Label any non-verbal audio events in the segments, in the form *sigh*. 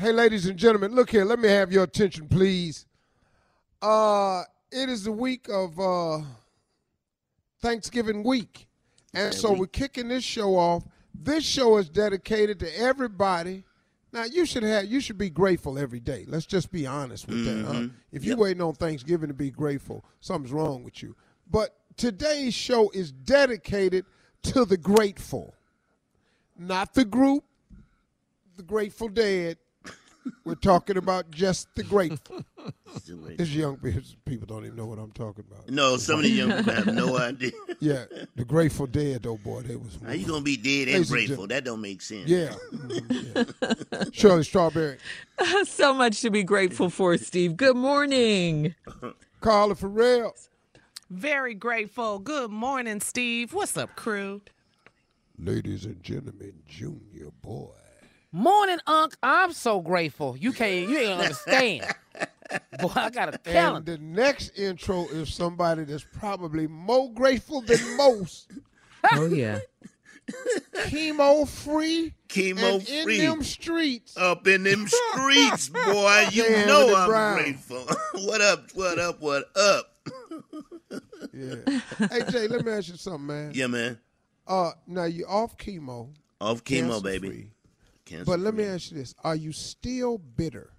Hey, ladies and gentlemen, look here. Let me have your attention, please. Uh, it is the week of uh, Thanksgiving week. And so we're kicking this show off. This show is dedicated to everybody. Now you should have you should be grateful every day. Let's just be honest with that. Huh? If you're waiting on Thanksgiving to be grateful, something's wrong with you. But today's show is dedicated to the grateful. Not the group, the Grateful Dead. We're talking about just the grateful. *laughs* This young people people don't even know what I'm talking about. No, some of the young people have no *laughs* idea. Yeah, the Grateful Dead, though, boy, they was. How you gonna be dead and Ladies and grateful? That don't make sense. Yeah. Mhm, yeah. Shirley Strawberry, *laughs* so much to be grateful for, Steve. Good morning. Carla Ferrell, Very grateful. Good morning, Steve. What's up, crew? ladies and gentlemen, Junior Boy. Morning, Unc. I'm so grateful. You can't, you ain't understand. *laughs* Boy, I got a And the next intro is somebody that's probably more grateful than most. *laughs* Oh yeah. Chemo free, Chemo and in them streets. Up in them streets, *laughs* boy. You Damn, know I'm Brown. grateful. what up? What up? What up? Yeah. hey Jay, let me ask you something, man. Yeah, man. Uh, now you're off chemo, Off chemo, baby. free. Cancer But let me ask you this: Are you still bitter?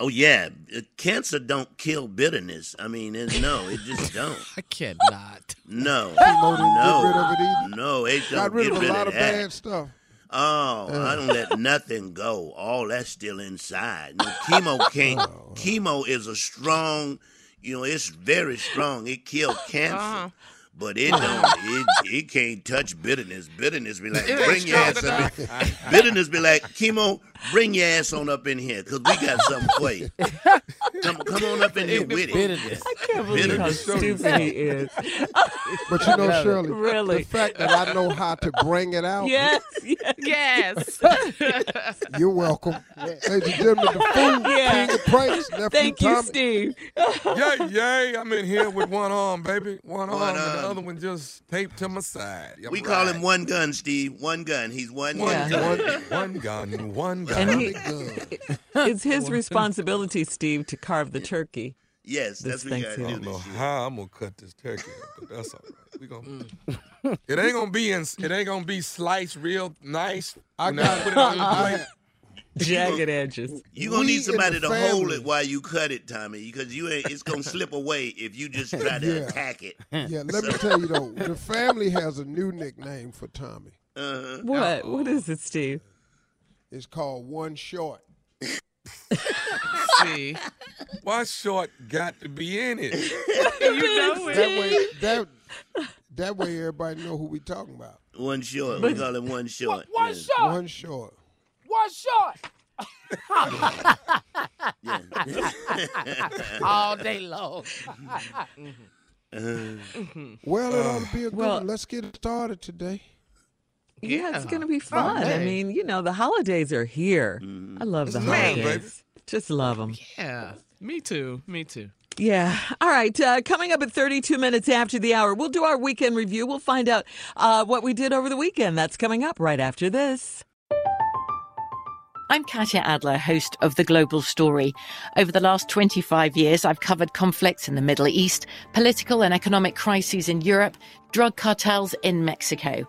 Oh yeah, Uh, cancer don't kill bitterness. I mean, it, no, it just *laughs* don't. I cannot. No, *laughs* Chemo didn't get rid of it no, no. It don't Got rid get of a lot of that. bad stuff. Oh, I don't let nothing go. All that's still inside. No, chemo can't. Oh. chemo is a strong, you know, it's very strong. It kills cancer, Uh-huh. But it don't. It, it can't touch bitterness. Bitterness be like, It bring your ass up. in- bitterness be like, chemo, bring your ass on up in here, cause we got something for you. *laughs* Come, come on up in here with it. Bitterness. I can't believe how stupid he is. *laughs* But you know, Shirley, Really? the fact that I know how to bring it out, Yes, yes. *laughs* Yes. *laughs* you're welcome. Ladies and gentlemen, the food Yeah. king of pranks, nephew Thank you, Tommy. Steve. Yay, yay. I'm in here with one arm, baby. One, One arm, and the um, other one just taped to my side. I'm We call him one gun, Steve. One gun. He's one, One, gun. one, one gun, one gun. And he, it's his responsibility, Steve, to carve the turkey. Yes, This that's what you gotta I do. don't know how I'm gonna cut this turkey, up, but that's all right. We gonna. it ain't gonna be in. It ain't gonna be sliced real nice. I when got put it. it on the I plate. had- *laughs* Jagged edges. You gonna We need somebody the to hold it while you cut it, Tommy, because you ain't. It's gonna slip away if you just try to Yeah. attack it. *laughs* Yeah, let me tell you though, the family has a new nickname for Tommy. Uh-huh. What? What is it, Steve? It's called One Short. *laughs* See, Why short got to be in it? *laughs* you know it. That way, that that way, everybody know who we talking about. One short. We call him one short. One yeah. shot. One Short. One short. *laughs* All day long. Well, it ought to be a good Well- one. Let's get started today. Yeah, it's going to be fun. I mean, you know, the holidays are here. I love the It's holidays. baby. Just love them. Yeah. Me too. Me too. Yeah. All right. Uh, coming up at 32 minutes after the hour, we'll do our weekend review. We'll find out uh, what we did over the weekend. That's coming up right after this. I'm Katya Adler, host of The Global Story. Over the last 25 years, I've covered conflicts in the Middle East, political and economic crises in Europe, drug cartels in Mexico.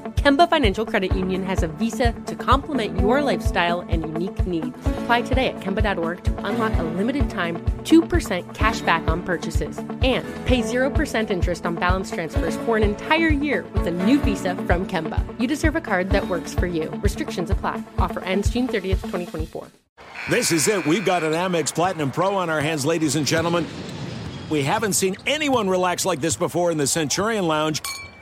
Kemba Financial Credit Union has a visa to complement your lifestyle and unique needs. Apply today at Kemba.org to unlock a limited time 2% cash back on purchases and pay 0% interest on balance transfers for an entire year with a new visa from Kemba. You deserve a card that works for you. Restrictions apply. Offer ends June 30th, 2024. This is it. We've got an Amex Platinum Pro on our hands, ladies and gentlemen. We haven't seen anyone relax like this before in the Centurion Lounge.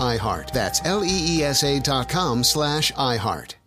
iHeart. That's L E E S A dot com slash iHeart.